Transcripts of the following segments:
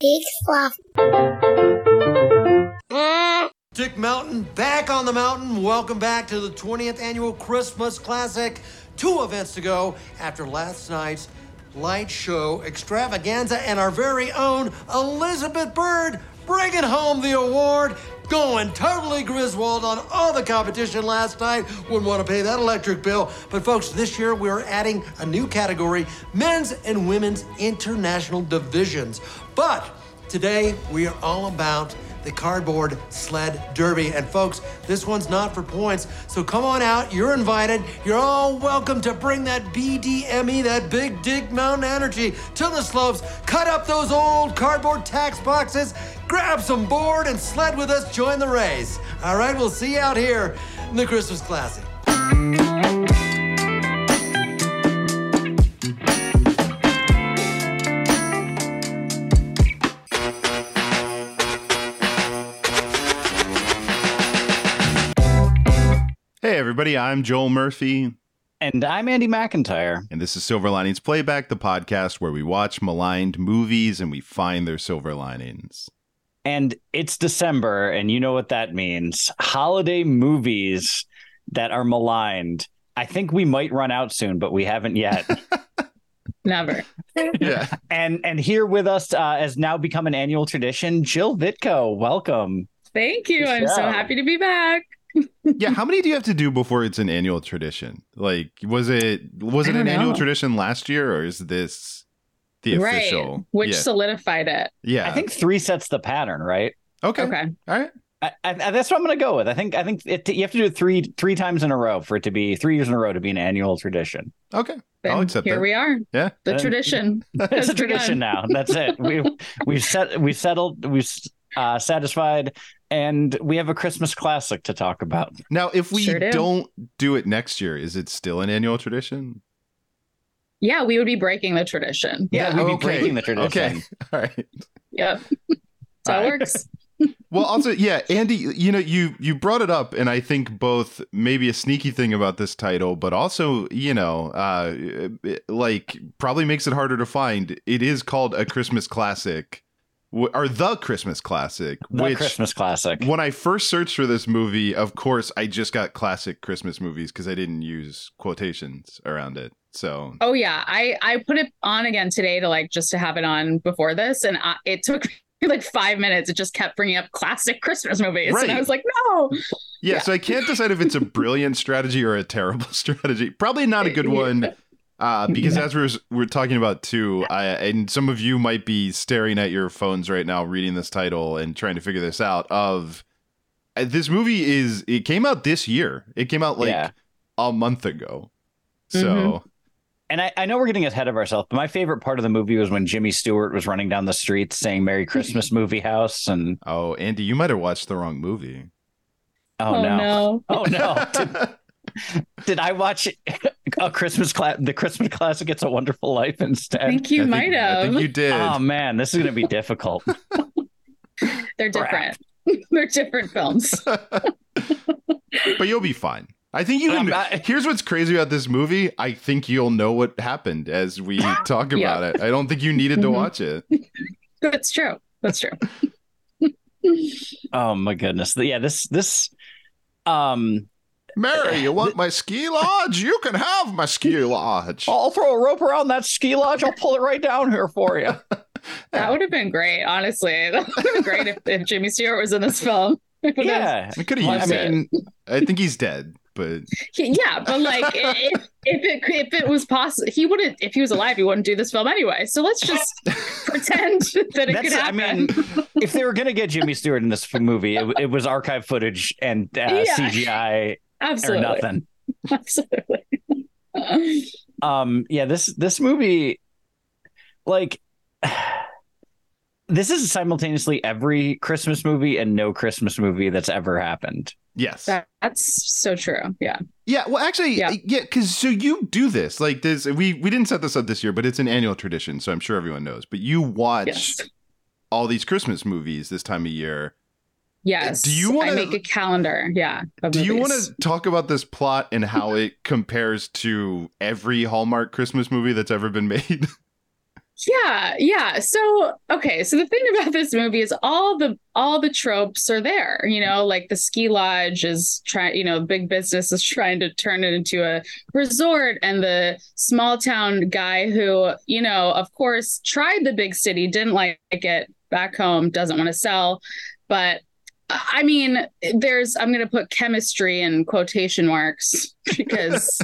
Big fluff. Mm. Dick Mountain back on the mountain. Welcome back to the 20th annual Christmas Classic. Two events to go after last night's light show extravaganza and our very own Elizabeth Bird bringing home the award. Going totally Griswold on all the competition last night. Wouldn't want to pay that electric bill. But folks, this year we're adding a new category men's and women's international divisions. But today we are all about the cardboard sled derby. And folks, this one's not for points. So come on out. You're invited. You're all welcome to bring that BDME, that big Dick Mountain energy to the slopes. Cut up those old cardboard tax boxes. Grab some board and sled with us. Join the race. All right, we'll see you out here in the Christmas Classic. Hey, everybody, I'm Joel Murphy, And I'm Andy McIntyre. and this is Silver Linings Playback, the podcast where we watch maligned movies and we find their silver linings. And it's December, and you know what that means. Holiday movies that are maligned. I think we might run out soon, but we haven't yet. Never. Yeah. and and here with us uh, has now become an annual tradition, Jill Vitko. Welcome. Thank you. I'm so happy to be back. Yeah. How many do you have to do before it's an annual tradition? Like, was it was it an don't annual tradition last year, or is this the official? Right. Which yeah. solidified it. yeah. I think three sets the pattern, right? Okay. Okay. All right. I, I, that's what I'm going to go with. I think I think it, you have to do it three three times in a row for it to be three years in a row to be an annual tradition. Okay. Then I'll accept here that. we are. Yeah. The Uh, tradition. it's has a tradition begun. now. That's it. We we've set we've settled we've uh, satisfied, and we have a Christmas classic to talk about. Now, if we Sure do. don't do it next year, is it still an annual tradition? Yeah, we would be breaking the tradition. Yeah, we'd be breaking the tradition. Okay. All right. Yep. That's how it works. Well, also, yeah, Andy, you know, you you brought it up, and I think both maybe a sneaky thing about this title, but also, you know, uh, like probably makes it harder to find. It is called a Christmas classic, w- or the Christmas classic, The which. Christmas classic. When I first searched for this movie, of course, I just got classic Christmas movies because I didn't use quotations around it. So, Oh yeah, I I put it on again today to like just to have it on before this, and I, it took like five minutes. It just kept bringing up classic Christmas movies, Right. and I was like, no. yeah, Yeah. so I can't decide if it's a brilliant strategy or a terrible strategy. Probably not a good one. Uh, because No. as we're we're talking about too, I, and some of you might be staring at your phones right now, reading this title and trying to figure this out. Of uh, this movie is it came out this year. It came out like Yeah. a month ago. So Mhm. And I, I know we're getting ahead of ourselves, but my favorite part of the movie was when Jimmy Stewart was running down the streets saying "Merry Christmas, Movie House," and oh, Andy, you might have watched the wrong movie. oh, Oh, no. no. oh no, did, did I watch a Christmas class? The Christmas classic, "It's a Wonderful Life" I instead. think you I think- might I have. think you did. Oh man, this is going to be difficult. They're different. They're different films. but you'll be fine. I think you Um, can. I- here's what's crazy about this movie. I think you'll know what happened as we talk Yeah. about it. I don't think you needed to Mhm. watch it. That's true. That's true. Oh my goodness, yeah this this um Mary, you want my ski lodge? You can have my ski lodge. I'll throw a rope around that ski lodge. I'll pull it right down here for you. That would have been great, honestly. That would have been great if, if Jimmy Stewart was in this film. It would have- Yeah, I could have used I mean, it. I think he's dead, but yeah, but like if, if it if it was possible, he wouldn't. If he was alive, he wouldn't do this film anyway. So let's just pretend that it could That's, I mean, if they were going to get Jimmy Stewart in this movie, it, it was archive footage and uh, Yeah. CGI or absolutely, nothing. absolutely. Um, yeah, this this movie, like, this is simultaneously every Christmas movie and no Christmas movie that's ever happened. yes. That, that's so true. Yeah. Yeah, well, actually, yeah, Yeah. because so you do this like this. We we didn't set this up this year, but it's an annual tradition, so I'm sure everyone knows. But you watch Yes. all these Christmas movies this time of year. Yes. Do you wanna- I make a calendar. Yeah. Do you want to talk about this plot and how it compares to every Hallmark Christmas movie that's ever been made? Yeah, yeah. So, okay, so the thing about this movie is all the all the tropes are there. You know, like the ski lodge is trying, you know, big business is trying to turn it into a resort and the small town guy who, you know, of course, tried the big city, didn't like it, back home, doesn't want to sell, but I mean, there's I'm going to put chemistry in quotation marks because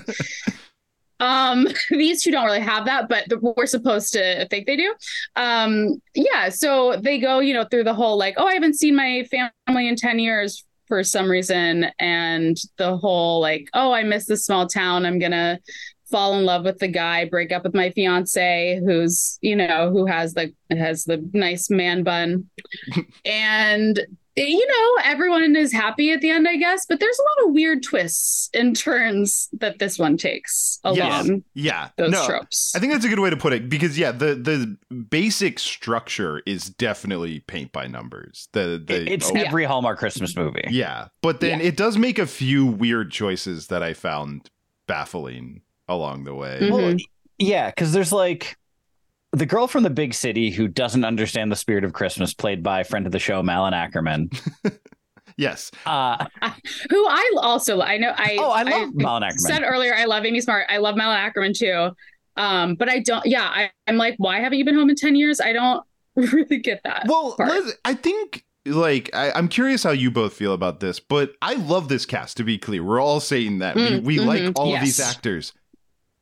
um these two don't really have that but we're supposed to think they do. Um yeah so they go you know through the whole like oh i haven't seen my family in 10 years for some reason and the whole like oh i miss this small town. I'm gonna fall in love with the guy break up with my fiance who's you know who has the has the nice man bun. And you know, everyone is happy at the end, I guess, but there's a lot of weird twists and turns that this one takes along Yes. Yeah. those no, tropes. I think that's a good way to put it because yeah, the the basic structure is definitely paint by numbers. The the it's oh, every Hallmark Christmas movie. yeah, but then it does make a few weird choices that I found baffling along the way. Mhm. Well, yeah, because there's like the girl from the big city who doesn't understand the spirit of Christmas, played by friend of the show Malin Akerman. Yes. Uh, Who I also I know I oh, I love Malin said earlier I love Amy Smart. I love Malin Akerman too. Um, but I don't. Yeah, I, I'm like, why haven't you been home in ten years? I don't really get that. Well. Liz, I think like I, I'm curious how you both feel about this, but I love this cast. To be clear, we're all saying that Mm, we, we like mhm, all of these actors.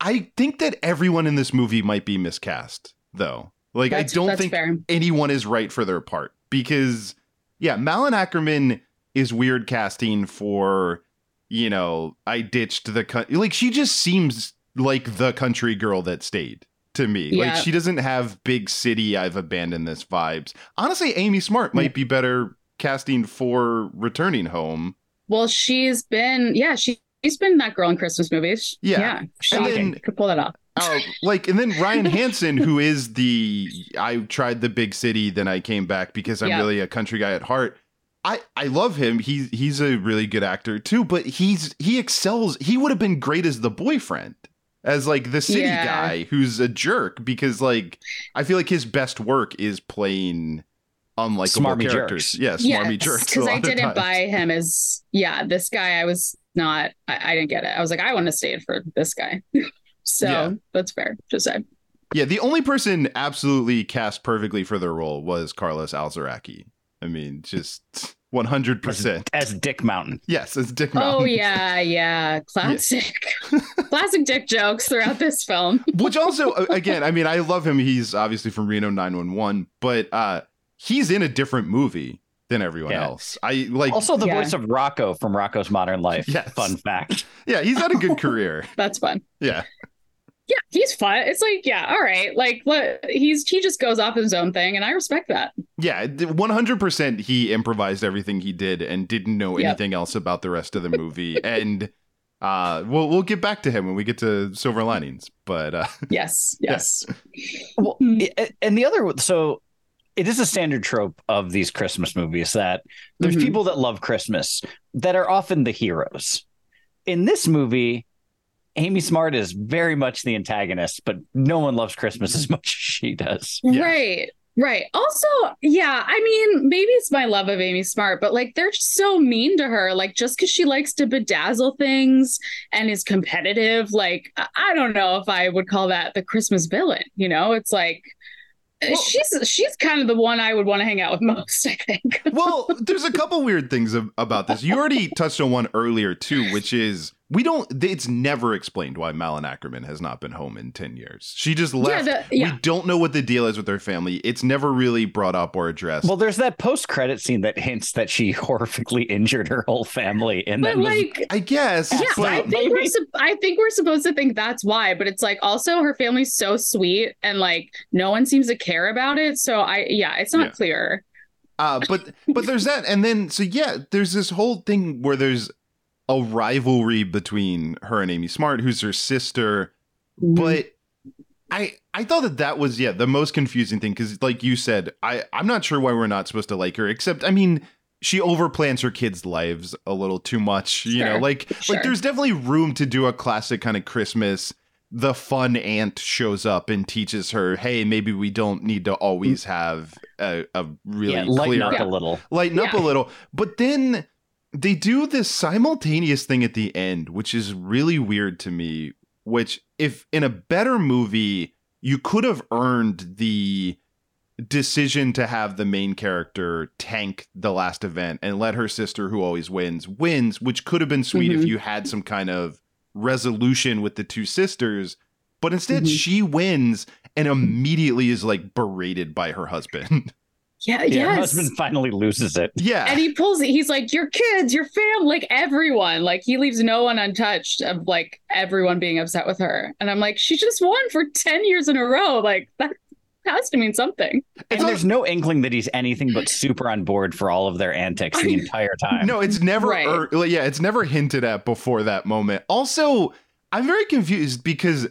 I think that everyone in this movie might be miscast, though. Like That's- I don't think fair. anyone is right for their part because yeah, Malin Akerman is weird casting for you know I ditched the co- like she just seems like the country girl that stayed to me. Yeah. Like she doesn't have big city I've abandoned this vibes. Honestly, Amy Smart might be better casting for returning home. Well, she's been yeah she. She's been that girl in Christmas movies. Yeah. yeah. She then- could pull that off. Oh, like and then Ryan Hansen, who is the I tried the big city, then I came back because I'm Yeah. really a country guy at heart. I I love him. He's he's a really good actor too, but he's he excels. He would have been great as the boyfriend, as like the city Yeah. guy who's a jerk because like I feel like his best work is playing unlikable Smarmy characters. jerks. Yeah, smarmy jerks. because I didn't times. buy him as yeah this guy. I was not. I, I didn't get it. I was like, I want to stay in for this guy. So Yeah. that's fair. to say. Yeah, the only person absolutely cast perfectly for their role was Carlos Alazraqui. I mean, just one hundred percent as Dick Mountain. Yes, as Dick Mountain. Oh yeah, yeah, classic, classic dick jokes throughout this film. Which also, again, I mean, I love him. He's obviously from Reno 911, but uh, he's in a different movie than everyone Yeah. else. I like, Also, the Yeah. voice of Rocko from Rocko's Modern Life. Yes. Fun fact. yeah, he's had a good career. That's fun. Yeah, Yeah, he's fun. It's like yeah, all right. Like let, he's he just goes off his own thing, and I respect that. yeah, 100% he improvised everything he did and didn't know Yep. anything else about the rest of the movie. and uh, we'll, we'll get back to him when we get to Silver Linings. But uh, Yes, yes. Well, Hmm. and the other, so it is a standard trope of these Christmas movies that there's Mhm. people that love Christmas that are often the heroes. In this movie, Amy Smart is very much the antagonist, but no one loves Christmas as much as she does. Yeah. Right. Right. Also, yeah, I mean, maybe it's my love of Amy Smart, but like they're just so mean to her. Like just because she likes to bedazzle things and is competitive, like I- I don't know if I would call that the Christmas villain. You know, it's like uh, Well- she's she's kind of the one I would want to hang out with most. I think. well, there's a couple weird things ab- about this. You already touched on one earlier too, which is we don't. It's never explained why Malin Akerman has not been home in ten years. She just left. the- yeah. We don't know what the deal is with her family. It's never really brought up or addressed. Well, there's that post-credit scene that hints that she horrifically injured her whole family, and But then was- like, I guess. yeah, but- I think we're sup- I think we're supposed to think that's why, but it's like also her family's so sweet and like no one seems to care about it. So I yeah, it's not Yeah. clear. Uh, but but there's that, and then so yeah, there's this whole thing where there's a rivalry between her and Amy Smart, who's her sister. Mm-hmm. But I I thought that that was yeah the most confusing thing because like you said, I I'm not sure why we're not supposed to like her. Except I mean, she overplans her kids' lives a little too much. You know, like sure. like there's definitely room to do a classic kind of Christmas the fun aunt shows up and teaches her, "Hey, maybe we don't need to always have a, a really yeah, lighten clear up a little. lighten up a little." But then they do this simultaneous thing at the end, which is really weird to me. Which, if in a better movie, you could have earned the decision to have the main character tank the last event and let her sister who always wins wins which could have been sweet if Mhm. you had some kind of resolution with the two sisters but instead Mhm. she wins and immediately is like berated by her husband Yeah, Yeah, her yes. husband finally loses it. yeah and he pulls it. He's like, your kids, your family, like everyone. Like he leaves no one untouched of like everyone being upset with her. And I'm like, she just won for 10 years in a row. Like that has to mean something. And al- there's no inkling that he's anything but super on board for all of their antics the entire time. No, it's never. Right. er, yeah, it's never hinted at before that moment. Also, I'm very confused because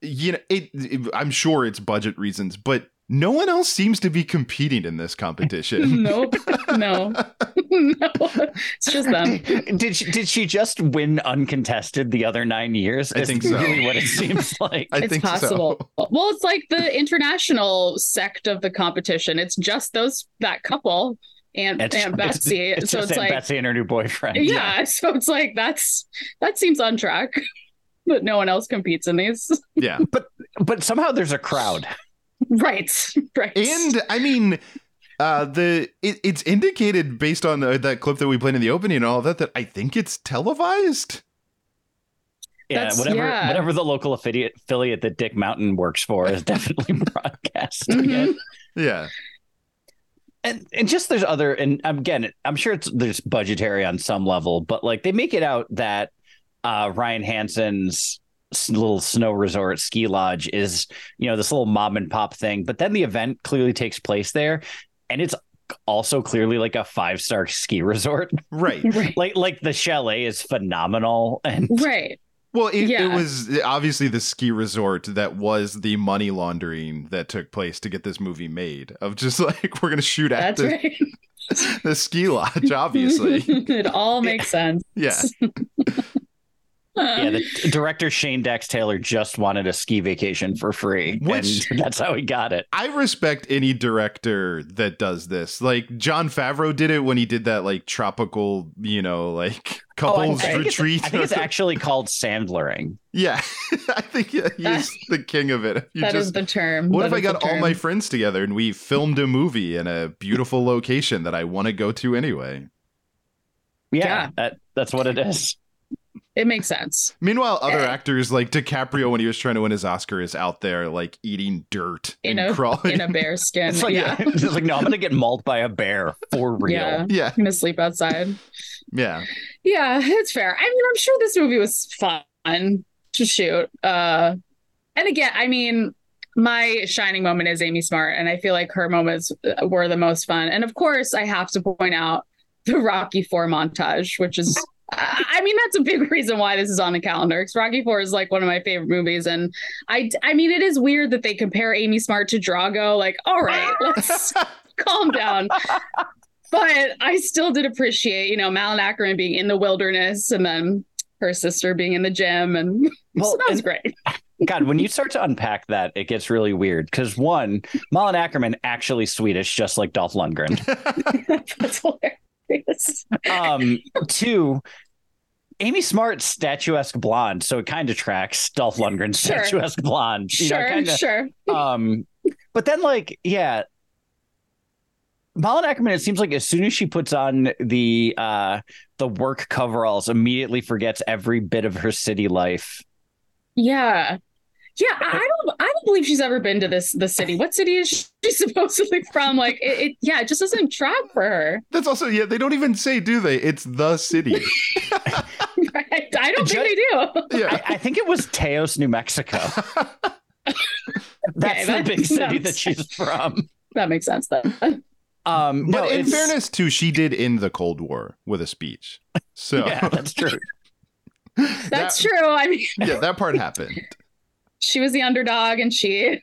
you know it, it- I'm sure it's budget reasons, but no one else seems to be competing in this competition. nope. No. no. It's just them. Did she, did she just win uncontested the other nine years? I Is think so. really what it seems like. I it's think possible. so. Well, it's like the international sect of the competition. It's just those that couple and It's, Aunt Betsy. It's, so just it's Aunt like Betsy and her new boyfriend. yeah, so it's like that's that seems on track. But no one else competes in these. Yeah, but But somehow there's a crowd. Right. Right. and I mean. Uh, the it, it's indicated based on uh, that clip that we played in the opening and all that that I think it's televised. Yeah, That's- whatever yeah. whatever the local affiliate affiliate that Dick Mountain works for is definitely broadcast. Mhm. Yeah, and and just there's other and again i'm sure it's there's budgetary on some level but like they make it out that uh ryan hansen's s- little snow resort ski lodge is you know this little mom and pop thing but then the event clearly takes place there and it's also clearly like a five star ski resort right. Right. like like the chalet is phenomenal and Right. Well, it, it was obviously the ski resort that was the money laundering that took place to get this movie made. Of just like we're gonna shoot at That's the, right. the ski lodge, obviously. it all makes sense. yeah, yeah the director shane dax taylor just wanted a ski vacation for free Which- and that's how he got it I respect any director that does this. Like Jon Favreau did it when he did that like tropical, you know, like Oh, I- couples I, it's- retreat. I think it's actually called sandlering yeah, I think he's the king of it. You That is just the term. What That if I got all my friends together and we filmed a movie in a beautiful location that I want to go to anyway? yeah, Yeah. That, that's what it is It makes sense. Meanwhile, other Eh. actors like DiCaprio when he was trying to win his Oscar is out there like eating dirt In and a crawling. in a bear skin. It's like, yeah. it's like, no, I'm gonna get mauled by a bear for real. Yeah. yeah, I'm gonna sleep outside. yeah. Yeah, it's fair. I mean, I'm sure this movie was fun to shoot. Uh and again, I mean, my shining moment is Amy Smart, and I feel like her moments uh, were the most fun. And of course, I have to point out the Rocky Four montage, which is I mean, that's a big reason why this is on the calendar. Because Rocky Four is like one of my favorite movies, and I, I mean, it is weird that they compare Amy Smart to Drago. Like, all right, let's calm down. But I still did appreciate, you know, Malin Akerman being in the wilderness, and then her sister being in the gym, and Well, so that was great. God, when you start to unpack that, it gets really weird. Because one, Malin Akerman actually Swedish, just like Dolph Lundgren. That's hilarious. Um, two, Amy Smart's statuesque blonde, so it kind of tracks Dolph Lundgren's Sure. statuesque blonde. You know, Sure, kinda- sure. um but then like yeah Malin Akerman, it seems like as soon as she puts on the uh the work coveralls, immediately forgets every bit of her city life. Yeah. Yeah, I I don't I don't believe she's ever been to this the city. What city is she supposedly from? Like it, it yeah, it just doesn't track for her. That's also yeah. They don't even say, do they? It's the city. Right? I don't think they do. Yeah. I, I think it was Taos, New Mexico. That's the that big city that she's from. That makes sense then. Um but no, in it's- fairness, too, she did end the Cold War with a speech. So Yeah, that's true. That's that- true. I mean, Yeah, that part happened. She was the underdog and she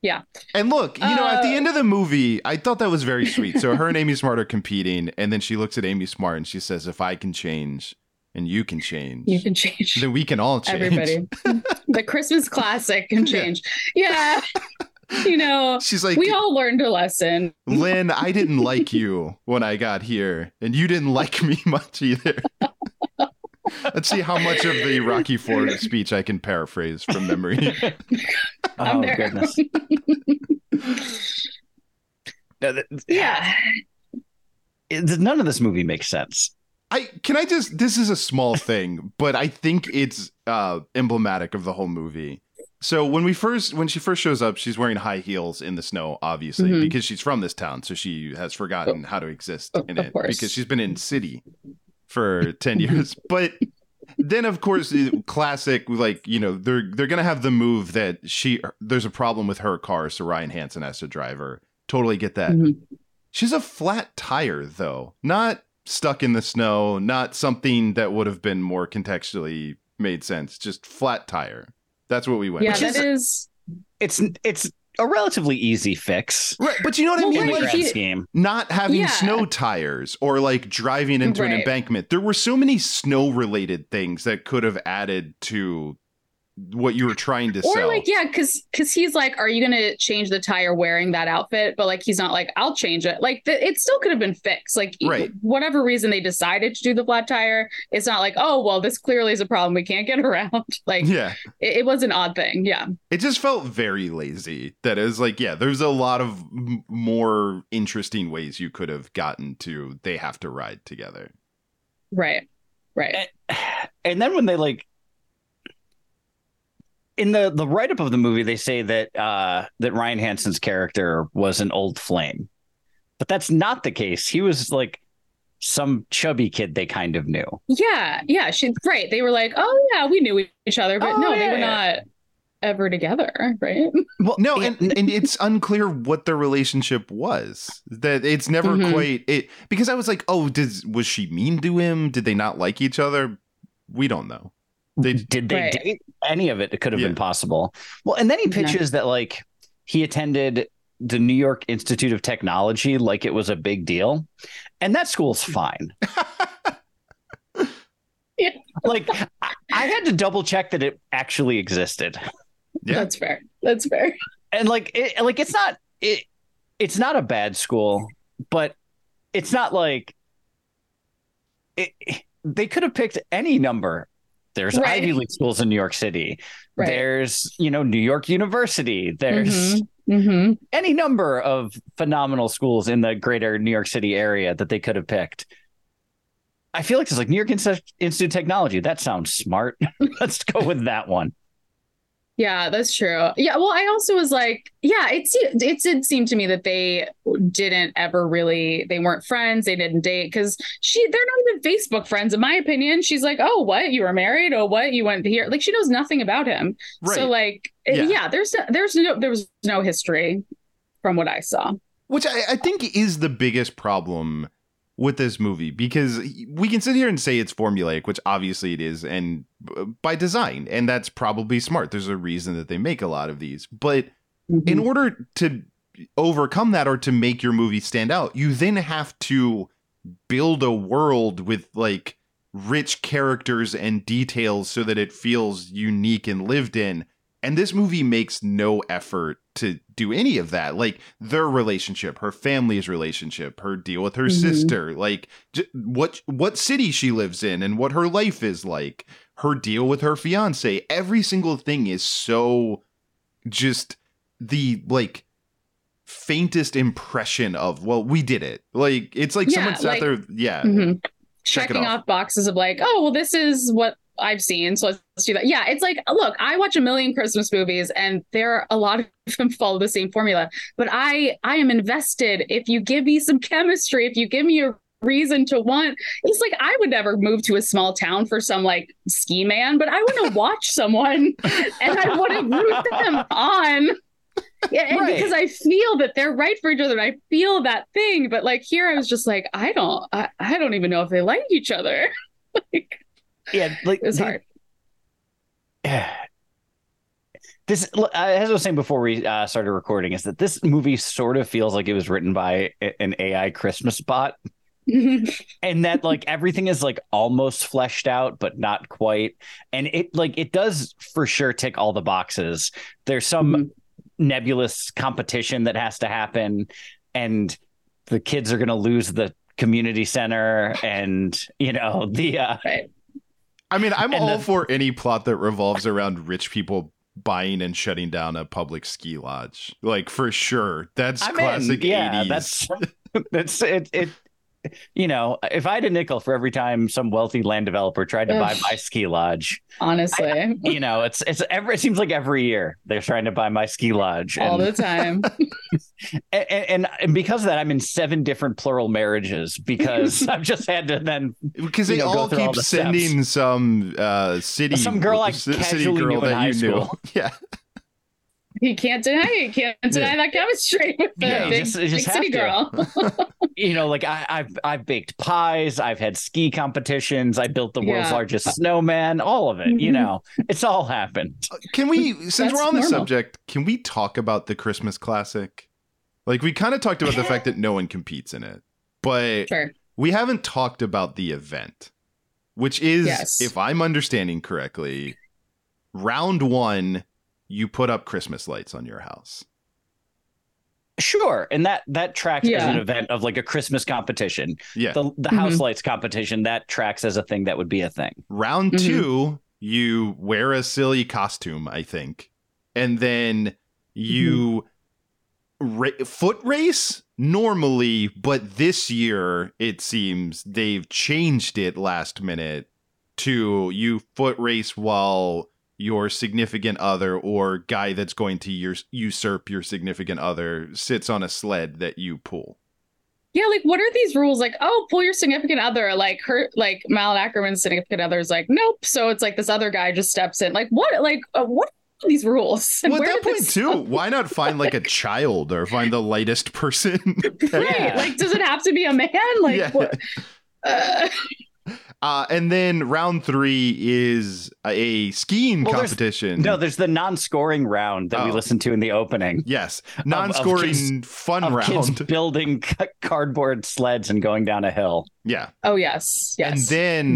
yeah. And look, you know, at the end of the movie, I thought that was very sweet. So her and Amy Smart are competing, and then she looks at Amy Smart and she says, "If I can change, and you can change. You can change. then we can all change. Everybody. the Christmas classic can change. Yeah. You know, She's like, we all learned a lesson. Lynn, I didn't like you when I got here, and you didn't like me much either. Let's see how much of the Rocky Four speech I can paraphrase from memory. I'm oh there. goodness. No, th- Yeah. it- none of this movie makes sense. I can I just this is a small thing, but I think it's uh emblematic of the whole movie. So when we first when she first shows up, she's wearing high heels in the snow, obviously, Mhm. because she's from this town, so she has forgotten how to exist Of- in it course. because she's been in city for 10 years. But then of course the classic like, you know, they're they're going to have the move that she there's a problem with her car, so Ryan Hansen has to drive her. Totally get that. Mhm. She's a flat tire, though, not stuck in the snow, not something that would have been more contextually made sense. Just flat tire. That's what we went. Yeah, with. Which that is- is It's it's a relatively easy fix right. But you know what Well, I mean? the right, Like, grand he- scheme. not having Yeah. snow tires or like driving into an embankment. There were so many snow related things that could have added to what you were trying to or sell. like yeah because because he's like are you gonna change the tire wearing that outfit but like he's not like i'll change it like the, it still could have been fixed like Right. whatever reason they decided to do the flat tire it's not like oh well this clearly is a problem we can't get around like yeah. it, it was an odd thing yeah It just felt very lazy. That is like, yeah, there's a lot of m- more interesting ways you could have gotten to they have to ride together. right right and then when they like in the the write up of the movie, they say that uh, that Ryan Hansen's character was an old flame, but that's not the case. He was like some chubby kid they kind of knew. yeah yeah she right they were like oh yeah we knew each other but Oh, no they were yeah. not ever together right Well, No, and, and it's unclear what their relationship was. That it's never Mhm. quite it because I was like, oh, did was she mean to him? Did they not like each other? We don't know. They did they Right. date any of it? It could have Yeah. been possible. Well, and then he No. pitches that like he attended the New York Institute of Technology like it was a big deal, and that school's fine. Yeah. Like I, I had to double check that it actually existed, Yeah. that's fair that's fair and like it, like it's not it it's not a bad school, but it's not like it, they could have picked any number. There's Right. Ivy League schools in New York City. right There's, you know, New York University. There's Mhm. hmm any number of phenomenal schools in the greater New York City area that they could have picked. I feel like it's like New York Institute of Technology. That sounds smart. Let's go with that one. Yeah, that's true. Yeah, well, I also was like, yeah, it it did seem to me that they didn't ever really they weren't friends, they didn't date because she they're not even Facebook friends in my opinion. She's like, "Oh, what? You were married? Oh, what? You went here?" Like she knows nothing about him. right. So like, eh, Yeah. yeah. there's no, there's no there was no history from what I saw. Which I, I think is the biggest problem with this movie because we can sit here and say it's formulaic, which obviously it is, and by design, and that's probably smart. There's a reason that they make a lot of these, but mm-hmm. in order to overcome that or to make your movie stand out, you then have to build a world with like rich characters and details so that it feels unique and lived in. And this movie makes no effort to do any of that. Like their relationship, her family's relationship, her deal with her Mhm. sister, like j- what what city she lives in and what her life is like, her deal with her fiance. Every single thing is so just the like faintest impression of well we did it like it's like Yeah, someone sat like- there yeah Mhm. Checking off. off boxes of like, oh, well, this is what I've seen, so let's do that. Yeah, it's like, look, I watch a million Christmas movies, and there are a lot of them follow the same formula. But I, I am invested. If you give me some chemistry, if you give me a reason to want, it's like I would never move to a small town for some like ski man, but I want to watch someone, and I want to root them on. Yeah, and Right. because I feel that they're right for each other, and I feel that thing. But like here, I was just like, I don't, I, I don't even know if they like each other. like, Yeah, like it was the- hard. This, as I was saying before we uh, started recording, is that this movie sort of feels like it was written by an AI Christmas bot. and that like everything is like almost fleshed out but not quite and it like it does for sure tick all the boxes there's some Mhm. nebulous competition that has to happen and the kids are going to lose the community center and you know the uh right. I mean, I'm And all the- for any plot that revolves around rich people buying and shutting down a public ski lodge. Like for sure. That's I'm classic in. Yeah, 80s. that's that's it. It you know, if I had a nickel for every time some wealthy land developer tried to buy my ski lodge, Honestly, you know, it's it's every it seems like every year they're trying to buy my ski lodge, all and, the time. and, and and because of that, I'm in seven different plural marriages because I've just had to then because they know, all through all keep the sending some uh city Some girl I c- city casually girl knew in that high you knew. Yeah. He can't deny it. He can't deny Yeah. that chemistry with the Yeah. Big, just- you big city girl. you know, like I, I've I've baked pies, I've had ski competitions, I built the world's Yeah. largest snowman, all of it. You Mhm. know, it's all happened. Can we since we're That's on the subject, can we talk about the Christmas classic? Like we kind of talked about the fact that no one competes in it. But sure. we haven't talked about the event, which is, Yes. if I'm understanding correctly, round one, you put up Christmas lights on your house. Sure, and that that tracks as an event of like a Christmas competition. Yeah. The the house lights competition that tracks as a thing that would be a thing. round Mhm. two, you wear a silly costume, I think. And then you ra- foot race normally, but this year it seems they've changed it last minute to you foot race while your significant other or guy that's going to us- usurp your significant other sits on a sled that you pull. Yeah, like what are these rules? Like, oh, pull your significant other. Like her, like Malin Akerman's significant other is like, nope. So it's like this other guy just steps in. Like what? Like uh, what are these rules? And Well, at that point too, why not find like a child or find the lightest person? Right. Like, does it have to be a man? Like Yeah. what? Uh, Uh, and then round three is a skiing Well, there's- competition. No, there's the non-scoring round that we Oh. listened to in the opening. yes, non-scoring kids- fun Of kids round. building c- cardboard sleds and going down a hill. Yeah, oh yes, yes. and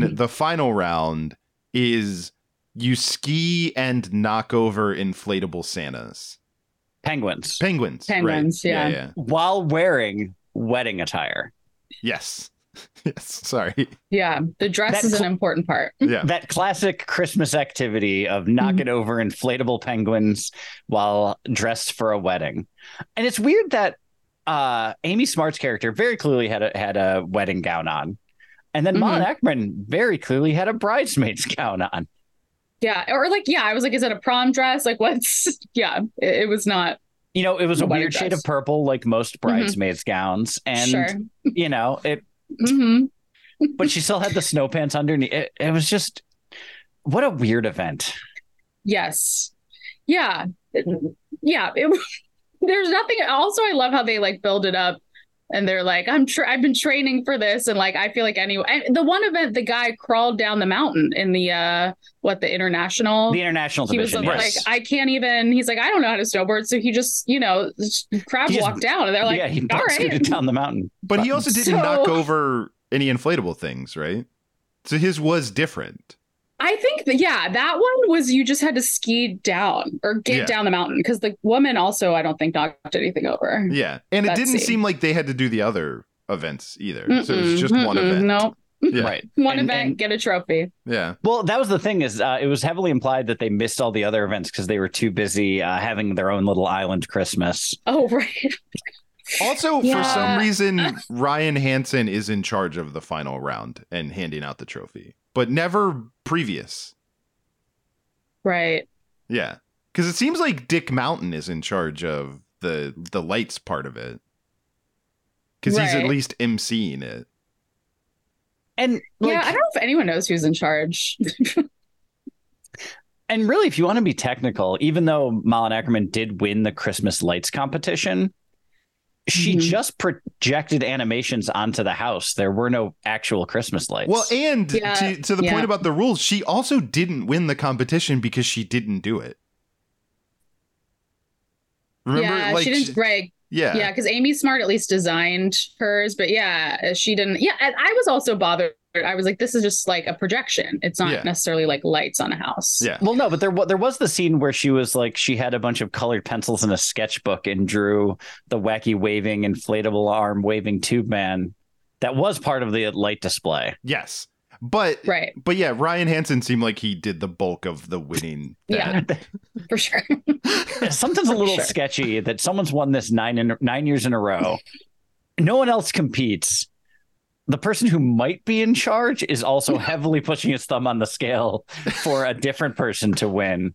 then the final round is you ski and knock over inflatable Santas, Penguins. penguins. right. Penguins, yeah. yeah, while wearing wedding attire. yes, yes. Sorry. yeah, the dress That is an important part. Yeah, That classic Christmas activity of knocking over inflatable penguins while dressed for a wedding. And it's weird that uh, Amy Smart's character very clearly had a had a wedding gown on. And then Mhm. Malin Akerman very clearly had a bridesmaid's gown on. Yeah, or like yeah, I was like, is it a prom dress? Like what's? Yeah, it, it was not. You know, it was a A wedding weird shade of purple, like most bridesmaids' gowns, and sure. you know it. Hmm But she still had the snow pants underneath. It, it was just what a weird event. Yes. Yeah. Yeah. It, there's nothing. Also, I love how they like build it up and they're like, I'm tra- I've been training for this. And like, I feel like anyway, and the one event, the guy crawled down the mountain in the, uh, what, the international. The international he was division, like, yes. I can't even. He's like, I don't know how to snowboard, so he just, you know, just crab He just- walked down, and they're like, yeah, he all scooted right, down the mountain. but he also didn't So- knock over any inflatable things, right? So his was different. I think that yeah, that one was you just had to ski down or get Yeah. down the mountain because the woman also I don't think knocked anything over. Yeah, and it didn't see. seem like they had to do the other events either. so it was just one event. No, Yeah. Right. one And- event, and- get a trophy. Yeah. well, that was the thing is uh, it was heavily implied that they missed all the other events because they were too busy uh, having their own little island Christmas. Oh right. Also, for some reason, Ryan Hansen is in charge of the final round and handing out the trophy, but never previous. Right. Yeah, because it seems like Dick Mountain is in charge of the the lights part of it, because he's at least emceeing it. And like, yeah, I don't know if anyone knows who's in charge. and really, if you want to be technical, even though Malin Akerman did win the Christmas lights competition, she Mhm. just projected animations onto the house. There were no actual Christmas lights. Well, and Yeah, to to the yeah. point about the rules, she also didn't win the competition because she didn't do it. Remember, yeah, like she didn't. right. Yeah. Yeah, because Amy Smart at least designed hers, but yeah, she didn't. Yeah, and I was also bothered. I was like, this is just like a projection. It's not Yeah. necessarily like lights on a house. Yeah. Well, no, but there wa- there was the scene where she was like she had a bunch of colored pencils in a sketchbook and drew the wacky waving inflatable arm waving tube man. That was part of the light display. Yes. But Right. but yeah, Ryan Hansen seemed like he did the bulk of the winning. Yeah. For sure. Something's a little Sure. sketchy that someone's won this nine in, nine years in a row. No one else competes. The person who might be in charge is also heavily pushing his thumb on the scale for a different person to win.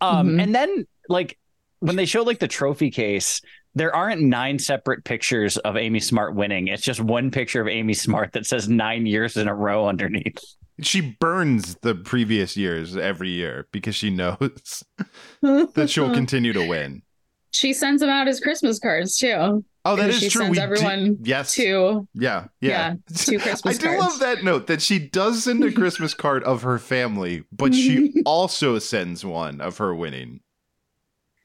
Um, Mhm. And then, like, when they show like the trophy case, there aren't nine separate pictures of Amy Smart winning. It's just one picture of Amy Smart that says nine years in a row underneath. She burns the previous years every year because she knows that she'll continue to win. She sends them out as Christmas cards too. Oh, that is she true. sends We everyone do, yes. To Yeah, yeah. Yeah, two I Christmas do cards. love that note that she does send a Christmas card of her family, but she also sends one of her winning.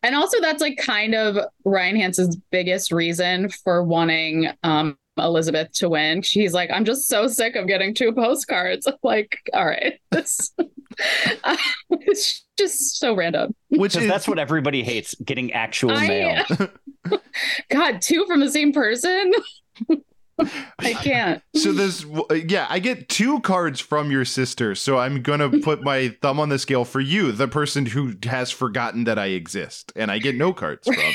And also, that's like kind of Ryan Hansen's biggest reason for wanting um, Elizabeth to win. She's like, I'm just so sick of getting two postcards. I'm like, all right, this it's just so random. Which is that's what everybody hates getting actual I- mail. God, two from the same person. I can't. so this yeah, I get two cards from your sister, so I'm going to put my thumb on the scale for you, the person who has forgotten that I exist, and I get no cards from.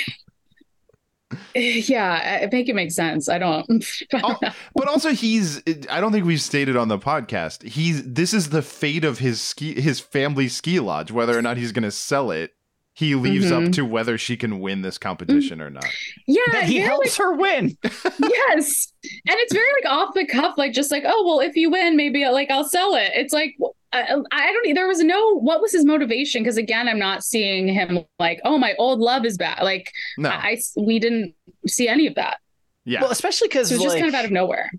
Yeah, I- make it make sense. I don't. Oh, but also he's I don't think we've stated on the podcast. He's this is the fate of his ski his family ski lodge whether or not he's going to sell it. He leaves up Mhm. to whether she can win this competition or not. yeah, that he very, helps her win. yes and it's very like off the cuff like just like oh well if you win maybe like i'll sell it it's like I, I don't there was no what was his motivation because again i'm not seeing him like oh my old love is back like No. I, I- we didn't see any of that yeah. Well, especially because so it's just kind of out of nowhere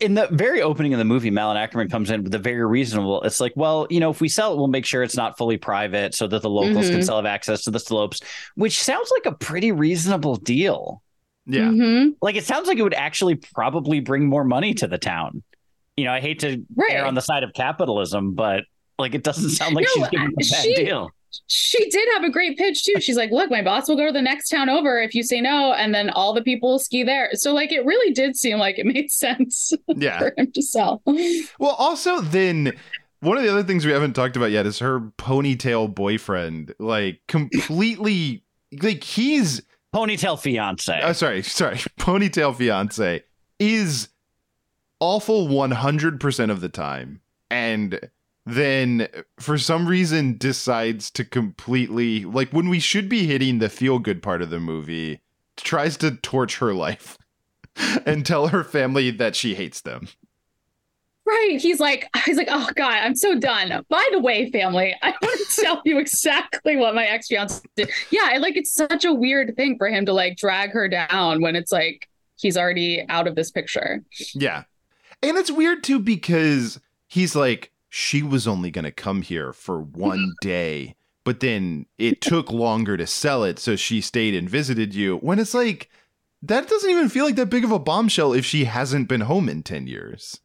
in the very opening of the movie, Malin Akerman comes in with the very reasonable. It's like, well, you know, if we sell it, we'll make sure it's not fully private so that the locals can Mhm. still have access to the slopes, which sounds like a pretty reasonable deal. yeah. Mhm. Like it sounds like it would actually probably bring more money to the town. You know, I hate to Right. err on the side of capitalism, but like it doesn't sound like No, she's giving a bad she- deal. she did have a great pitch too she's like look my boss will go to the next town over if you say no and then all the people will ski there so like it really did seem like it made sense Yeah. for him to sell Well, also then one of the other things we haven't talked about yet is her ponytail boyfriend like completely like he's Ponytail fiance. Oh, sorry, sorry, ponytail fiance is awful 100% of the time and then for some reason decides to completely like when we should be hitting the feel good part of the movie tries to torch her life and tell her family that she hates them Right. He's like, he's like, oh God, I'm so done. By the way, family, I want to tell you exactly what my ex fiance did. Yeah, and, like it's such a weird thing for him to like drag her down when it's like he's already out of this picture. Yeah. And it's weird too because he's like, she was only going to come here for one day, but then it took longer to sell it. So she stayed and visited you. When it's like, that doesn't even feel like that big of a bombshell if she hasn't been home in 10 years.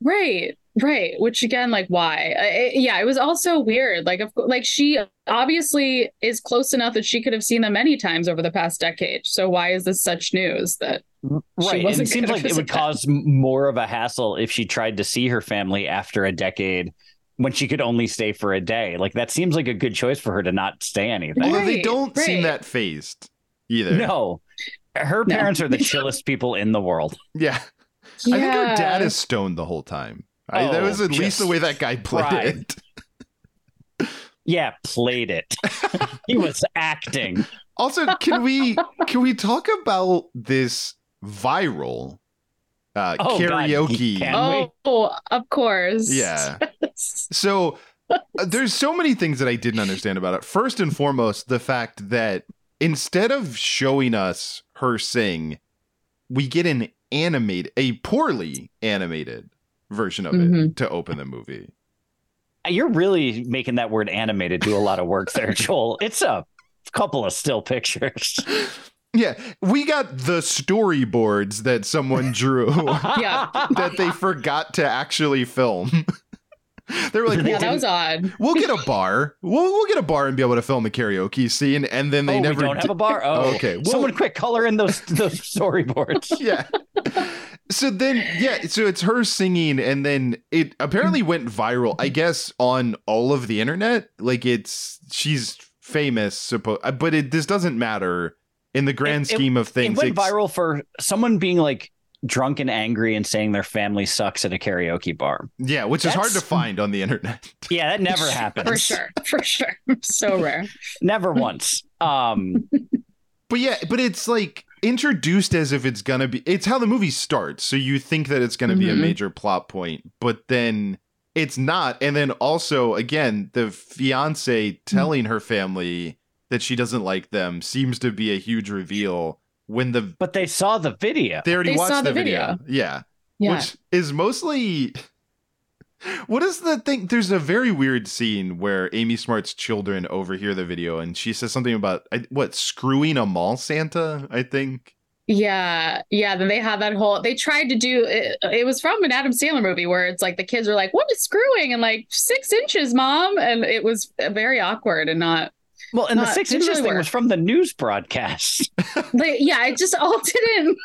Right. Right. Which again, like, why? I, I- yeah, it was also weird. Like, of like she obviously is close enough that she could have seen them many times over the past decade. So why is this such news that? She Right. And wasn't it seems like it would them. cause more of a hassle if she tried to see her family after a decade when she could only stay for a day. Like that seems like a good choice for her to not stay anything. Although they don't seem that fazed either. No. Her No. parents are the chillest people in the world. Yeah. I think her dad is stoned the whole time. I, that Oh, was at least the way that guy played pride. it. Yeah, played it. he was acting. Also, can we can we talk about this viral uh, Oh, karaoke? can- Oh, oh, of course. Yeah. So uh, there's so many things that I didn't understand about it. First and foremost, the fact that instead of showing us her sing, we get an animated, a poorly animated version of it Mhm. to open the movie. You're really making that word animated do a lot of work there, Joel. It's a couple of still pictures. Yeah, we got the storyboards that someone drew Yeah. that they forgot to actually film. they were like, Yeah, we'll, that was odd. we'll get a bar. We'll, we'll get a bar and be able to film the karaoke scene. And then they oh, never we don't di- have a bar. Oh, Okay, well- Someone quick color in those those storyboards. yeah. So then, yeah, so it's her singing, and then it apparently went viral, I guess, on all of the internet. Like it's she's famous, suppo- uh, but it this doesn't matter in the grand It- it- scheme of things. It went viral for someone being like drunk and angry and saying their family sucks at a karaoke bar. Yeah, which is hard to find on the internet. Yeah, that never happens. For sure. For sure. So rare. Never once. Um But yeah, but it's like introduced as if it's gonna be. It's how the movie starts, so you think that it's gonna be a Mhm. major plot point, but then it's not. And then also, again, the fiance telling her family that she doesn't like them seems to be a huge reveal. When the but they saw the video. they already They watched saw the, the video. yeah, Yeah. which is mostly. What is the thing? There's a very weird scene where Amy Smart's children overhear the video, and she says something about what screwing a mall Santa. I think. Yeah, yeah. Then they had that whole. They tried to do. It, it was from an Adam Sandler movie where it's like the kids were like, "What is screwing?" and like six inches, mom, and it was very awkward and not. Well, and the Uh, six inches really thing work. was from the news broadcast. Like, yeah, it just all didn't.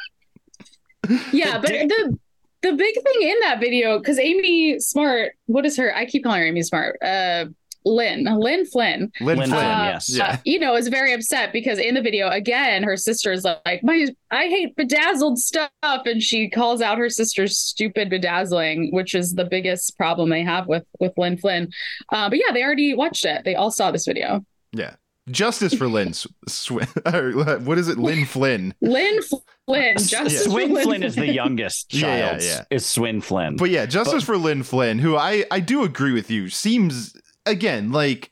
Yeah, but the the big thing in that video because Amy Smart, what is her? I keep calling her Amy Smart. Uh, Lynn, Lynn Flynn. Lynn, Lynn Flynn. Flynn, Uh, yes. Yeah. uh, you know, is very upset because in the video, again, her sister is like, "My, I hate bedazzled stuff," and she calls out her sister's stupid bedazzling, which is the biggest problem they have with with Lynn Flynn. Uh, but yeah, they already watched it. They all saw this video. Yeah. Justice for Lynn. Sw- Sw- or what is it? Lynn Flynn. Lynn Flynn, Justice Swin Lynn Flynn is the youngest Yeah, yeah, child. yeah. Is Swin Flynn. But yeah, Justice for Lynn Flynn, who I I do agree with you, seems again like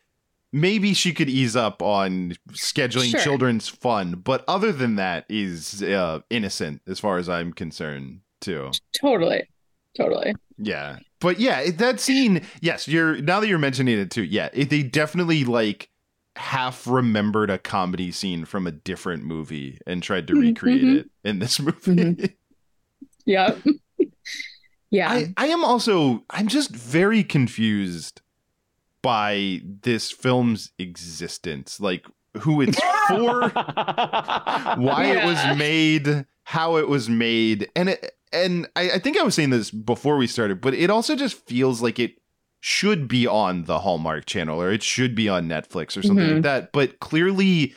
maybe she could ease up on scheduling Sure. children's fun, but other than that is uh, innocent as far as I'm concerned too. Totally, totally. Yeah. But yeah, that scene, yes, you're now that you're mentioning it too. Yeah, it, they definitely like half remembered a comedy scene from a different movie and tried to Mhm, recreate mhm. it in this movie. Mhm. Yeah, yeah. I, I am also I'm just very confused by this film's existence. Like who it's for, why it was made, how it was made. And it and I, I think I was saying this before we started, but it also just feels like it should be on the Hallmark channel or it should be on Netflix or something like Mhm. that. But clearly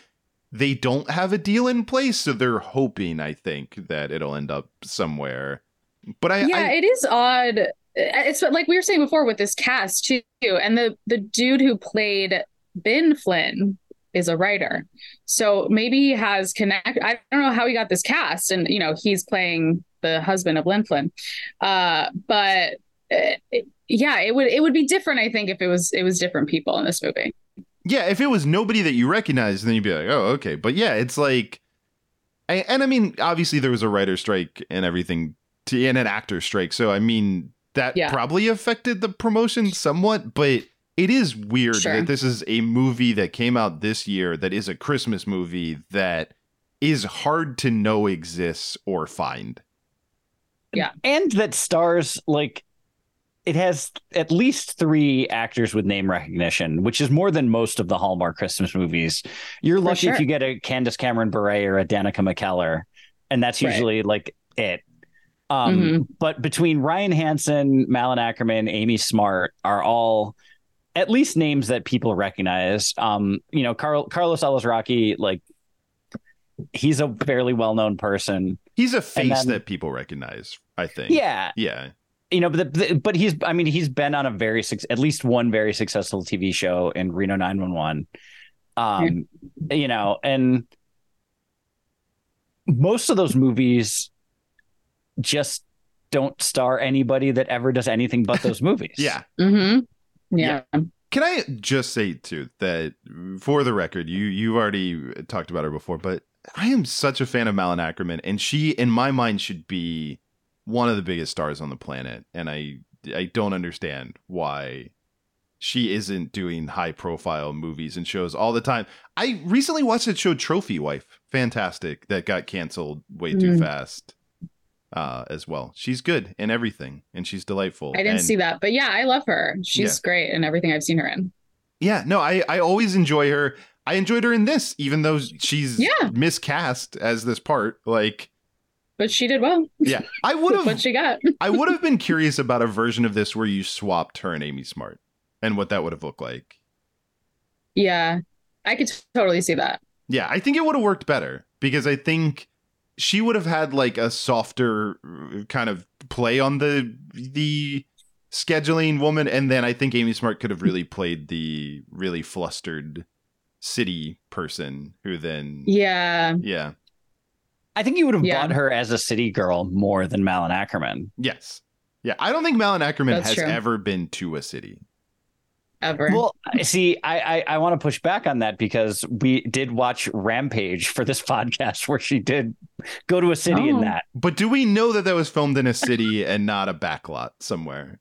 they don't have a deal in place, so they're hoping, I think, that it'll end up somewhere. But I, yeah, I it is odd. It's like we were saying before with this cast too, and the the dude who played Ben Flynn is a writer, so maybe he has connect. I don't know how he got this cast, and you know he's playing the husband of Lynn Flynn, uh, but. uh, it- yeah, it would it would be different, I think, if it was it was different people in this movie. Yeah, if it was nobody that you recognize, then you'd be like, oh, okay. But yeah, it's like, and, and I mean, obviously there was a writer strike and everything, to, and an actor strike. So I mean, that Yeah. probably affected the promotion somewhat. But it is weird Sure. that this is a movie that came out this year that is a Christmas movie that is hard to know exists or find. Yeah, and that stars like it has at least three actors with name recognition, which is more than most of the Hallmark Christmas movies. You're For lucky if you get a Candace Cameron Bure or a Danica McKellar, and that's Right. usually like it. Um, Mhm. But between Ryan Hansen, Malin Akerman, Amy Smart are all at least names that people recognize. Um, you know, Carl, Carlos Alazraqui, like he's a fairly well-known person. He's a face then- that people recognize, I think. Yeah, Yeah. You know, but the, the- but he's I mean he's been on a very suc- at least one very successful TV show in Reno 911. Um, you know, and most of those movies just don't star anybody that ever does anything but those movies. Yeah. Mm-hmm. Yeah. Can I just say too that for the record, you you've already talked about her before, but I am such a fan of Malin Akerman, and she, in my mind, should be one of the biggest stars on the planet, and I I don't understand why she isn't doing high profile movies and shows all the time. I recently watched that show Trophy Wife, fantastic that got canceled way too Mm. fast. Uh, as well, she's good in everything, and she's delightful. I didn't And- see that, but yeah, I love her. She's great in everything I've seen her in. Yeah, no, I I always enjoy her. I enjoyed her in this, even though she's Yeah. miscast as this part. Like, But she did well. yeah, I would have. What she got. I would have been curious about a version of this where you swapped her and Amy Smart and what that would have looked like. Yeah, I could totally see that. Yeah, I think it would have worked better because I think she would have had like a softer uh, kind of play on the the scheduling woman and then I think Amy Smart could have really played the really flustered city person who then Yeah, yeah. I think you would have Yeah. bought her as a city girl more than Malin Akerman. Yes. Yeah, I don't think Malin Akerman That's has true. ever been to a city. ever. Well, see, I, I I want to push back on that because we did watch Rampage for this podcast where she did go to a city in Oh. that. But do we know that that was filmed in a city and not a backlot somewhere?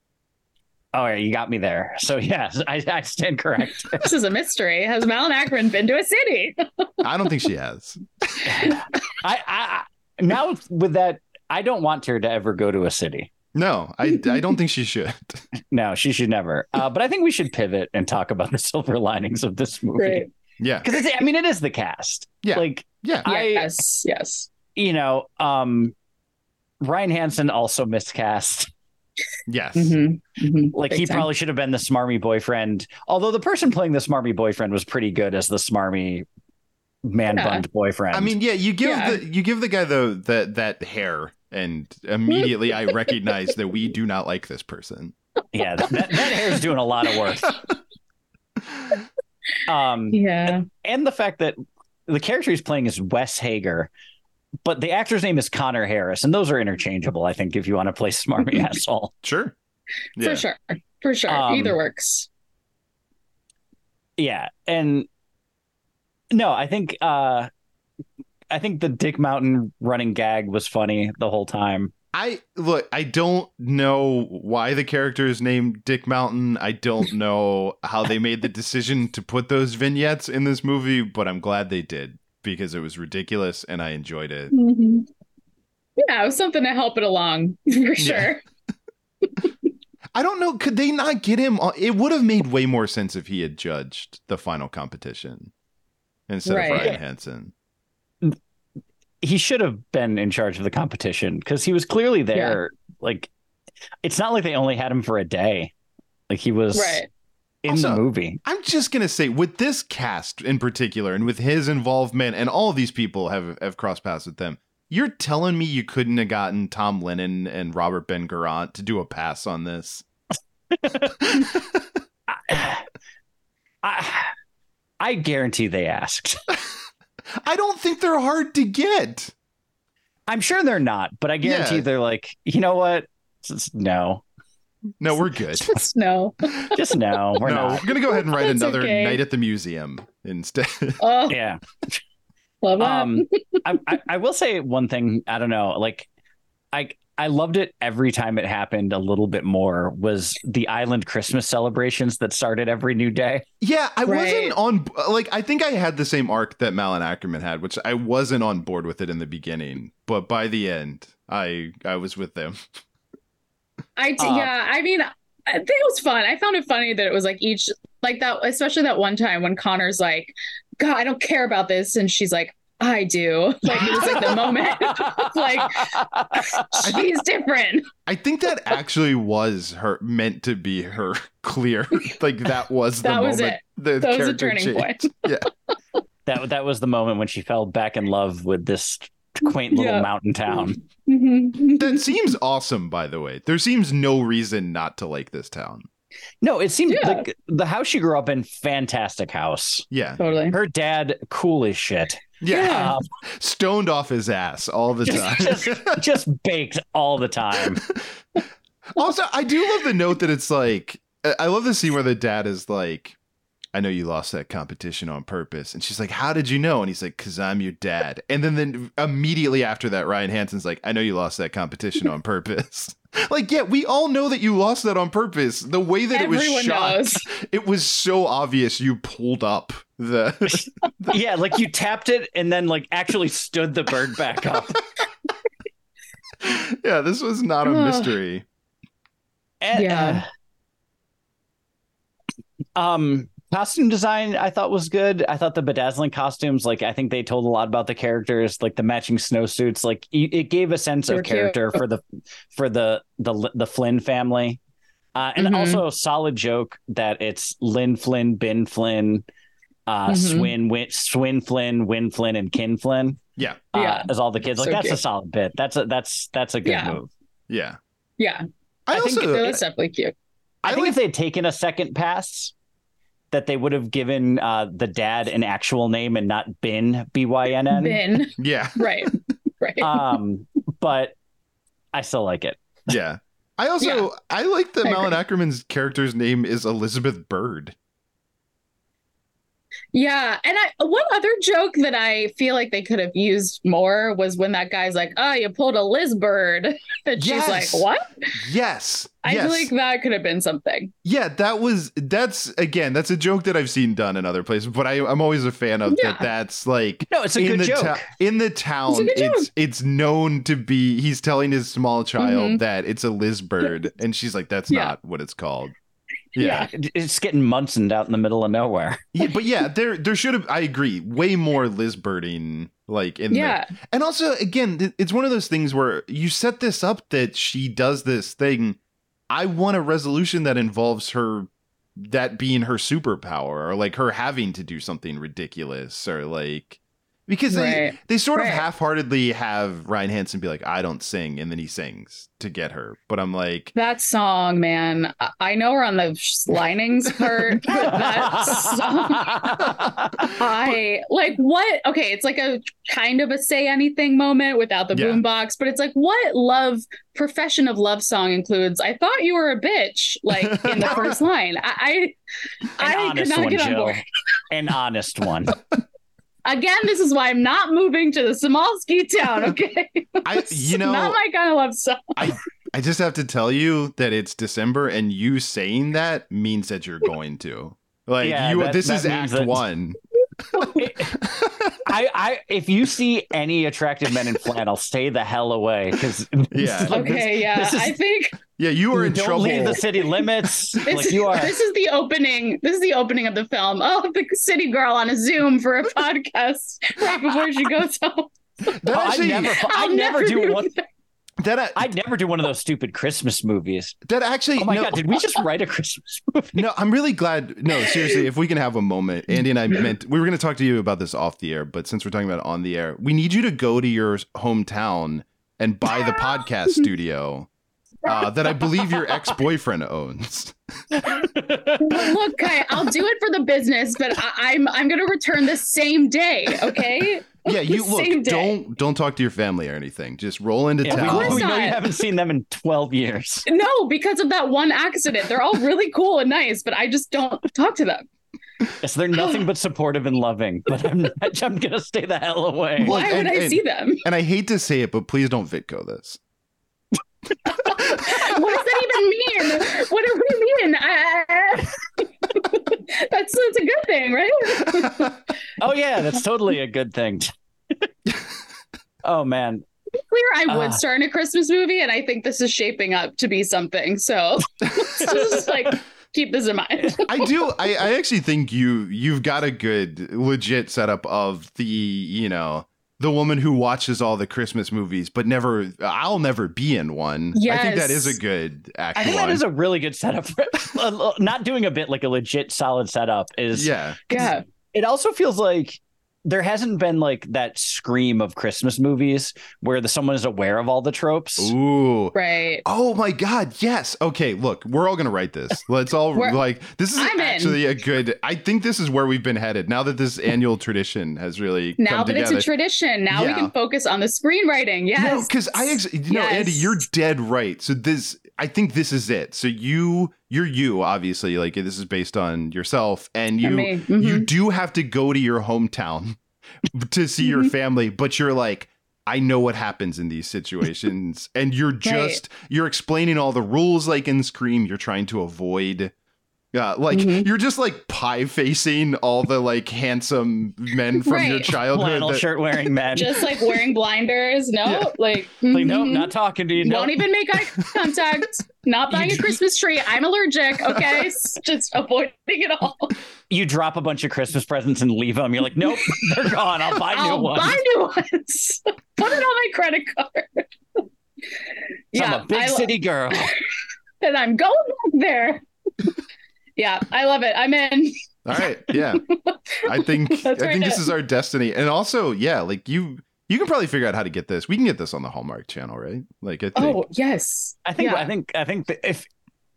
Oh, yeah, you got me there. So yes, I, I stand correct. this is a mystery. Has Malin Akron been to a city? I don't think she has. I, I I- now with that, I don't want her to ever go to a city. No, I, I don't think she should. No, she should never. Uh, but I think we should pivot and talk about the silver linings of this movie Great. Yeah. because I mean it is the cast. Yeah. like Yeah. I- yes, yes. you know, um, Ryan Hansen also miscast. Yes. Mhm, mhm. Like Big he time. probably should have been the smarmy boyfriend. Although the person playing the smarmy boyfriend was pretty good as the smarmy man bunned boyfriend. I mean, yeah, you give Yeah. the you give the guy the that that hair and immediately I recognize that we do not like this person. yeah, that, that, that hair's doing a lot of work. Um, Yeah. and the fact that the character he's playing is Wes Hager, but the actor's name is Connor Harris, and those are interchangeable. I think if you want to play smarmy asshole. Sure. Yeah. For sure. For sure. Um, Either works. Yeah, and no, I think uh I think the Dick Mountain running gag was funny the whole time. I look, I don't know why the character is named Dick Mountain. I don't know how they made the decision to put those vignettes in this movie, but I'm glad they did because it was ridiculous and I enjoyed it. Mhm. Yeah, it was something to help it along for sure. I don't know. Could they not get him? On, it would have made way more sense if he had judged the final competition instead Right. of Ryan Hansen. He should have been in charge of the competition because he was clearly there. Like, it's not like they only had him for a day. Like he was Right. In Also- the movie. I'm just gonna say, with this cast in particular, and with his involvement, and all these people have have crossed paths with them. You're telling me you couldn't have gotten Tom Lennon and Robert Ben Garant to do a pass on this? I, I, I guarantee they asked. I don't think they're hard to get. I'm sure they're not, but I guarantee Yeah. they're like, you know what? No, No, we're good. Just no. just no. We're no, not. we're gonna go ahead and write That's another okay. night at the museum instead. Oh, Yeah. love that. um I, I I will say one thing i don't know like i i loved it every time it happened a little bit more was the island christmas celebrations that started every new day Yeah, I Right. wasn't on like I think I had the same arc that Malin Akerman had, which I wasn't on board with it in the beginning, but by the end, I I was with them. I d- Uh, yeah, I mean, I think it was fun. I found it funny that it was like each like that, especially that one time when Connor's like, "God, I don't care about this," and she's like, "I do." Like it was like the moment, like she's different. I think that actually was her meant to be her clear. like that was the That was moment. it. The That was a turning changed. Yeah. that that was the moment when she fell back in love with this quaint little Yeah. mountain town Mhm. That seems awesome, by the way. There seems no reason not to like this town. no it seemed Yeah. like the house she grew up in fantastic house Yeah. Totally. her dad cool as shit Yeah. Yeah. Um, Stoned off his ass all the time. just, just baked all the time also, I do love the note that it's like I- I love the scene where the dad is like, I know you lost that competition on purpose. And she's like, How did you know? And he's like, Cause I'm your dad. And then then immediately after that, Ryan Hansen's like, I know you lost that competition on purpose. like, yeah, we all know that you lost that on purpose. The way that it was shot, knows. it was so obvious you pulled up the yeah, like you tapped it and then like actually stood the bird back up. yeah, this was not a Ugh. mystery. And, Yeah. uh, um, costume design I thought was good. I thought the bedazzling costumes, like I think they told a lot about the characters, like the matching snowsuits. Like it gave a sense They of were cute. character for the for the the the Flynn family, uh, and Mhm. also a solid joke that it's Lynn Flynn, Ben Flynn, uh, Mhm. Swin, Win, Swin Flynn, Win Flynn, and Kin Flynn. Yeah. Uh, Yeah. as all the kids. Like So that's a solid bit. That's a that's that's a good Yeah. move. Yeah. Yeah, I, I think also that's definitely cute. I, I think like- if they'd taken a second pass, that they would have given uh, the dad an actual name and not Bin B Y N N. Ben, yeah. right, right. Um, but I still like it. Yeah. I also Yeah. I like that I Malin agree. Akerman's character's name is Elizabeth Bird. Yeah, and I one other joke that I feel like they could have used more was when that guy's like, "Oh, you pulled a Liz bird," and she's like, "What?" Yes. I yes. feel like that could have been something. Yeah, that was that's again, that's a joke that I've seen done in other places, but I, I'm always a fan of Yeah. that. That's like No, it's a in good the joke. ta- in the town. It's It's it's known to be. He's telling his small child Mhm. that it's a Liz bird, and she's like, "That's Yeah. not what it's called." Yeah. Yeah. It's getting Munsoned out in the middle of nowhere. yeah, but yeah, there there should have. I agree, way more Liz birding like in the Yeah, And also, again, it's one of those things where you set this up that she does this thing. I want a resolution that involves her that being her superpower or like her having to do something ridiculous or like because they, Right. they sort of Right. half-heartedly have Ryan Hansen be like, I don't sing, and then he sings to get her. But I'm like, that song, man. I- I know we're on the linings part, but that song. I like what? Okay, it's like a kind of a say anything moment without the Yeah. boombox, but it's like what love profession of love song includes. I thought you were a bitch, like in the first line. I An I, I could honest not one, get on Jill. board. An honest one. Again, this is why I'm not moving to the small ski town. Okay, I, you know, not my kind of love song. I just have to tell you that it's December, and you saying that means that you're going to. Like Yeah, you, that- this that is Act that- One. I, I, if you see any attractive men in flannel, stay the hell away because Yeah. Okay, yeah, this is- I think Yeah, you are in don't trouble. leave the city limits. this, like you are. this is the opening. This is the opening of the film. Oh, the city girl on a Zoom for a podcast right before she goes home. That Oh, I actually, never, I I'll never never do do one. that uh, I'd never do one of those stupid Christmas movies. that actually. Oh my no, god, did we just write a Christmas movie? no, I'm really glad. No, seriously, if we can have a moment, Andy and I meant we were going to talk to you about this off the air, but since we're talking about it on the air, we need you to go to your hometown and buy the podcast studio uh, that I believe your ex boyfriend owns. Look, Kai, I'll do it for the business, but I, I'm I'm gonna return the same day. Okay. Yeah, you look. Don't don't talk to your family or anything. Just roll into Yeah, town. course we know you haven't seen them in 12 years. No, because of that one accident. They're all really cool and nice, but I just don't talk to them. Yes, they're nothing but supportive and loving, but I'm not, I'm gonna stay the hell away. Why and- would I and- see them? And I hate to say it, but please don't Vitko this. what does that even mean? What do we mean? I, that's that's a good thing, right? Oh yeah, that's totally a good thing. oh man, Clear, I would Ah. star in a Christmas movie, and I think this is shaping up to be something. So let's just like keep this in mind. I do. I, I actually think you you've got a good legit setup of the you know the woman who watches all the Christmas movies, but never. I'll never be in one. I think that is a good act. I think one. that is a really good setup. For, not doing a bit like a legit solid setup is. yeah. Yeah, It also feels like there hasn't been like that scream of Christmas movies where the someone is aware of all the tropes. Ooh. right. Oh my God! Yes. Okay. Look, we're all gonna write this. Let's all like. This is I'm in. actually a good. I think this is where we've been headed now that this annual tradition has really Now come that together. it's a tradition, now we can focus on the screenwriting. Yes, No, because I, ex- you know, Andy, you're dead right. So this, I think this is it. So you, you're you, obviously. Like this is based on yourself, and you, me. Mhm. you do have to go to your hometown to see your Mhm. family, but you're like. I know what happens in these situations, and you're just you're explaining all the rules like in Scream. You're trying to avoid Yeah, like Mhm. you're just like pie facing all the like handsome men from your childhood. Flannel that- shirt wearing men. Just like wearing blinders. No, Yeah. like, like, nope, mhm. not talking to you. Don't Nope. even make eye contact. Not buying a Christmas tree. I'm allergic. Okay, just avoiding it all. You drop a bunch of Christmas presents and leave them. You're like, nope, they're gone. I'll buy new I'll ones. buy new ones. Put it on my credit card. I'm a big I lo- city girl. and I'm going back there. Yeah, I love it. I'm in. All right, yeah. I think I think this is our destiny, and also, yeah, like you you can probably figure out how to get this. We can get this on the Hallmark channel, right? Like I think. Oh yes, I think Yeah. I think I think that if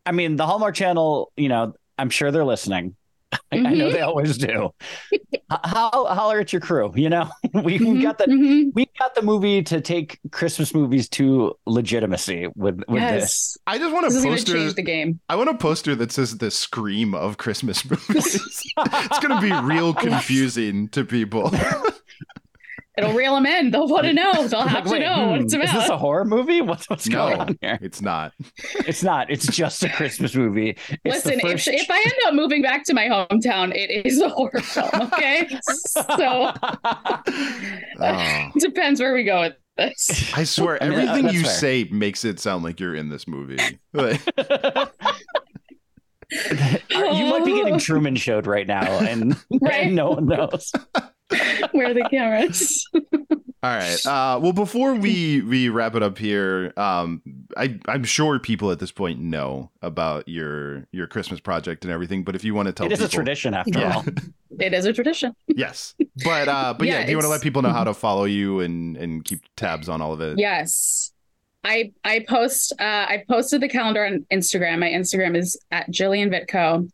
I mean the Hallmark Channel, you know, I'm sure they're listening. I, I know they always do. H- How holler at your crew, you know? We Mhm, got the mhm. we got the movie to take Christmas movies to legitimacy with with this. I just want a to poster. change the game. I want a poster that says the scream of Christmas movies. it's going to be real confusing to people. It'll reel them in. They'll want to know. They'll have Like, to wait, know what hmm, it's Is this a horror movie? What's what's No. going on here? It's not. It's not. It's just a Christmas movie. It's Listen, if, first- if I end up moving back to my hometown, it is a horror film. Okay, so Oh. depends where we go with this. I swear, I mean, uh, everything that's you fair. say makes it sound like you're in this movie. Like, you might be getting Truman showed right now, and, Right. and no one knows. Where are the cameras? all right. Uh, well, before we we wrap it up here, um, I I'm sure people at this point know about your your Christmas project and everything. But if you want to tell It is people, a tradition, after Yeah. all. It is a tradition. yes. But uh, but yeah, Yeah, do you want to let people know how to follow you and and keep tabs on all of it? Yes. I I post uh I posted the calendar on Instagram. My Instagram is at Jillian Vitko.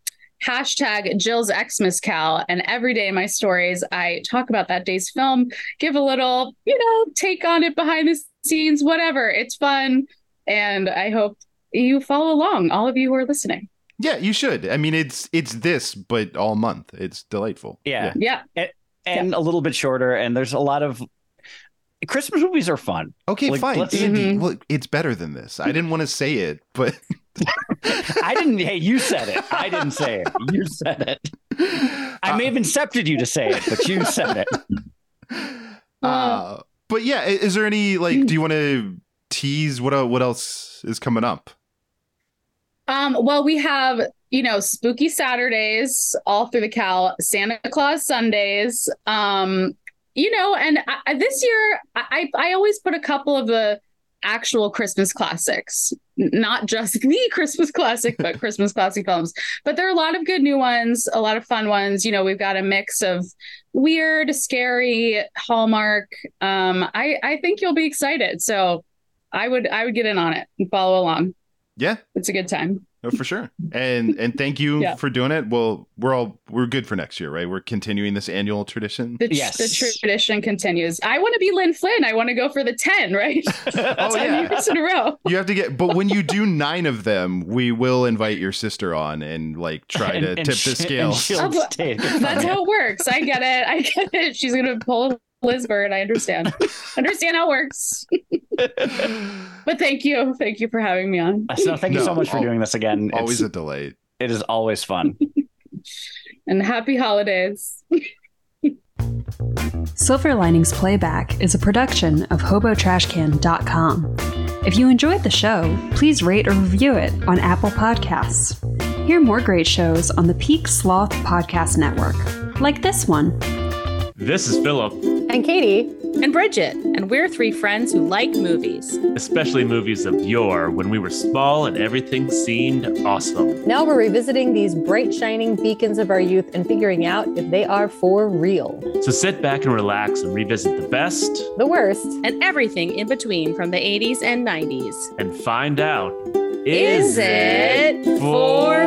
Hashtag Jill's Xmas Cal. And every day in my stories, I talk about that day's film, give a little, you know, take on it behind the scenes, whatever. It's fun. And I hope you follow along, all of you who are listening. Yeah, you should. I mean, it's it's this, but all month. It's delightful. Yeah. Yeah. and a little bit shorter. And there's a lot of Christmas movies are fun. Okay, Like, fine. let's- Andy, Mhm. well, it's better than this. I didn't want to say it, but I didn't. Hey, you said it. I didn't say it. You said it. I may have incepted you to say it, but you said it. Uh, but yeah, is there any like? Do you want to tease what el- what else is coming up? Um, well, we have, you know, spooky Saturdays all through the Cal, Santa Claus Sundays. Um, you know, and I, I- this year I, I I always put a couple of the actual Christmas classics, not just the Christmas classic, but Christmas classic films. But there are a lot of good new ones, a lot of fun ones. You know, we've got a mix of weird, scary, Hallmark. Um, I I think you'll be excited. So I would I would get in on it and follow along. Yeah, It's a good time. No, for sure. And and thank you Yeah. for doing it. Well, we're all we're good for next year, right? We're continuing this annual tradition. The, tr- Yes. the tradition continues. I want to be Lynn Flynn. I want to go for the 10, right? Oh 10 yeah. years in a row. You have to get, but when you do nine of them, we will invite your sister on and like try to And- and tip she- the scale. Oh, take it from That's how it works. I get it. I get it. She's going to pull Liz Bird. I understand. understand how it works. But thank you. Thank you for having me on. So thank you No, so much for al- doing this again. Always It's- a delight. it is always fun. And happy holidays. Silver Linings Playback is a production of HoboTrashCan.com. If you enjoyed the show, please rate or review it on Apple Podcasts. Hear more great shows on the Peak Sloth Podcast Network, like this one. This is Philip, and Katie and Bridget, and we're three friends who like movies. especially movies of yore when we were small and everything seemed awesome. Now we're revisiting these bright, shining beacons of our youth and figuring out if they are for real. So sit back and relax and revisit the best The worst. and everything in between from the 80s and 90s. and find out Is it for